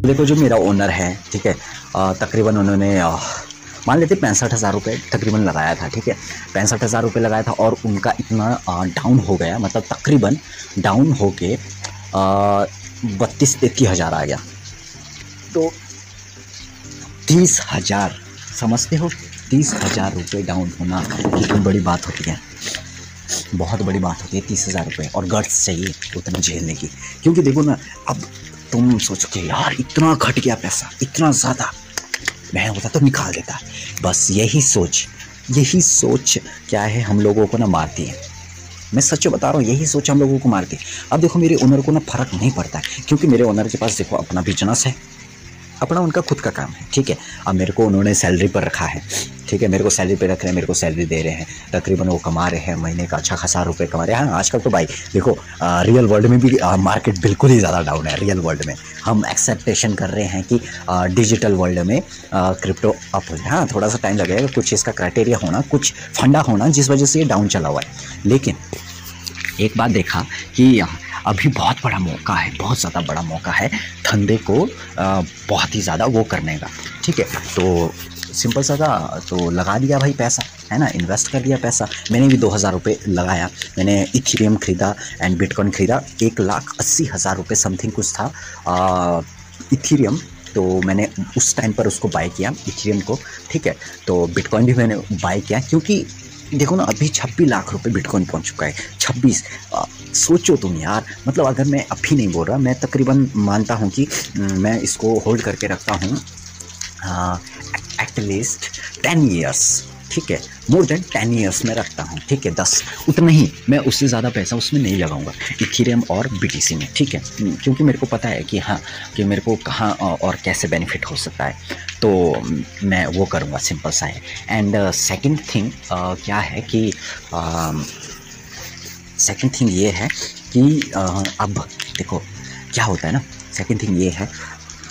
देखो, जो मेरा ओनर है, ठीक है तकरीबन उन्होंने मान लेते पैंसठ हज़ार रुपये तकरीबन लगाया था, ठीक है, पैंसठ हज़ार रुपये लगाया था और उनका इतना डाउन हो गया मतलब तकरीबन डाउन हो के बत्तीस तैतीस हज़ार आ गया। तो तीस हज़ार, समझते हो? तीस हज़ार रुपये डाउन होना कितनी बड़ी बात होती है। बहुत बड़ी बात होती है, तीस हज़ार रुपये और गट्स चाहिए उतना झेलने की। क्योंकि देखो ना, अब तुम सोचोगे, यार, इतना घट गया पैसा, इतना ज़्यादा। मैं होता तो निकाल देता। बस यही सोच यही सोच क्या है हम लोगों को ना मारती है। मैं सच बता रहा हूँ, यही सोच हम लोगों को मारती है। अब देखो, मेरे ओनर को ना फ़र्क नहीं पड़ता, क्योंकि मेरे ओनर के पास देखो, अपना बिज़नेस है। अपना उनका खुद का काम है ठीक है? अब मेरे को उन्होंने सैलरी पर रखा है ठीक है? मेरे को सैलरी पे रख रहे हैं मेरे को सैलरी दे रहे हैं तकरीबन वो कमा रहे हैं महीने का अच्छा खासा रुपए कमा रहे हैं। हाँ आजकल तो भाई देखो आ, रियल वर्ल्ड में भी आ, मार्केट बिल्कुल ही ज़्यादा डाउन है रियल वर्ल्ड में। हम एक्सेप्टेशन कर रहे हैं कि आ, डिजिटल वर्ल्ड में क्रिप्टो अप हो जाए। हाँ थोड़ा सा टाइम लगेगा कुछ इसका क्राइटेरिया होना कुछ फंडा होना जिस वजह से ये डाउन चला हुआ है। लेकिन एक बात देखा कि अभी बहुत बड़ा मौका है, बहुत ज़्यादा बड़ा मौका है धंधे को बहुत ही ज़्यादा वो करने का। ठीक है तो सिंपल सा था तो लगा दिया भाई पैसा, है ना? इन्वेस्ट कर दिया पैसा। मैंने भी दो हज़ार रुपये लगाया। मैंने इथीरियम ख़रीदा एंड बिटकॉइन ख़रीदा। एक लाख अस्सी हज़ार रुपये समथिंग कुछ था इथीरियम। तो मैंने उस टाइम पर उसको बाय किया, इथीरियम को। ठीक है तो बिटकॉइन भी मैंने बाय किया क्योंकि देखो ना, अभी छब्बीस लाख रुपए बिटकॉइन पहुँच चुका है। छब्बीस सोचो तुम यार। मतलब अगर मैं अभी नहीं बोल रहा, मैं तकरीबन मानता हूँ कि मैं इसको होल्ड करके रखता हूँ एटलीस्ट टेन ईयर्स ठीक है मोर देन टेन ईयर्स में रखता हूँ ठीक है दस। उतना ही मैं उससे ज़्यादा पैसा उसमें नहीं लगाऊँगा इथीरियम और बीटीसी में ठीक है। क्योंकि मेरे को पता है कि हाँ कि मेरे को कहाँ और कैसे बेनिफिट हो सकता है। तो मैं वो करूँगा सिंपल सा है। एंड सेकेंड थिंग क्या है कि सेकंड थिंग ये है कि uh, अब देखो क्या होता है ना? सेकेंड थिंग ये है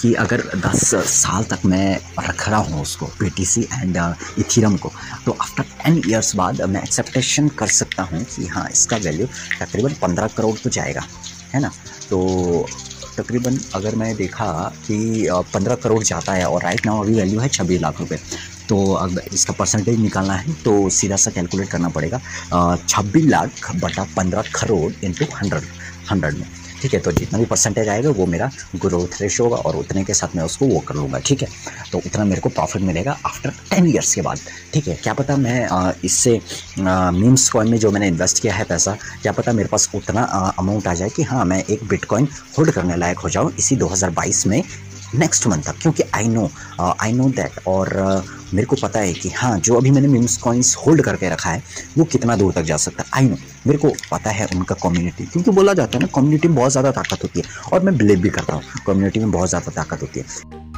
कि अगर 10 साल तक मैं रख रहा हूँ उसको P T C and Ethereum को तो आफ्टर 10 इयर्स बाद मैं एक्सेप्टेशन कर सकता हूँ कि हाँ इसका वैल्यू तकरीबन 15 करोड़ तो जाएगा, है ना? तो तकरीबन अगर मैं देखा कि पंद्रह करोड़ जाता है और राइट नाउ अभी वैल्यू है छब्बीस लाख रुपये तो अगर इसका परसेंटेज निकालना है तो सीधा सा कैलकुलेट करना पड़ेगा छब्बीस लाख बटा पंद्रह करोड़ इंटू हंड्रेड हंड्रेड में। ठीक है तो जितना भी परसेंटेज आएगा वो मेरा ग्रोथ रेशो होगा और उतने के साथ मैं उसको वो कर लूँगा ठीक है? तो उतना मेरे को प्रॉफिट मिलेगा आफ्टर टेन ईयर्स के बाद ठीक है? क्या पता मैं इससे मीम्स कॉइन में जो मैंने इन्वेस्ट किया है पैसा क्या पता मेरे पास उतना अमाउंट आ जाए कि हाँ मैं एक बिटकॉइन होल्ड करने लायक हो जाऊँ इसी 2022 में नेक्स्ट मंथ तक क्योंकि I know I know that और uh, मेरे को पता है कि हाँ जो अभी मैंने मीम्स कॉइन्स होल्ड करके रखा है, वो कितना दूर तक जा सकता है। आई नो मेरे को पता है उनका कम्युनिटी क्योंकि बोला जाता है ना कम्युनिटी में बहुत ज़्यादा ताकत होती है। और मैं बिलीव भी करता हूँ कम्युनिटी में बहुत ज़्यादा ताकत होती है।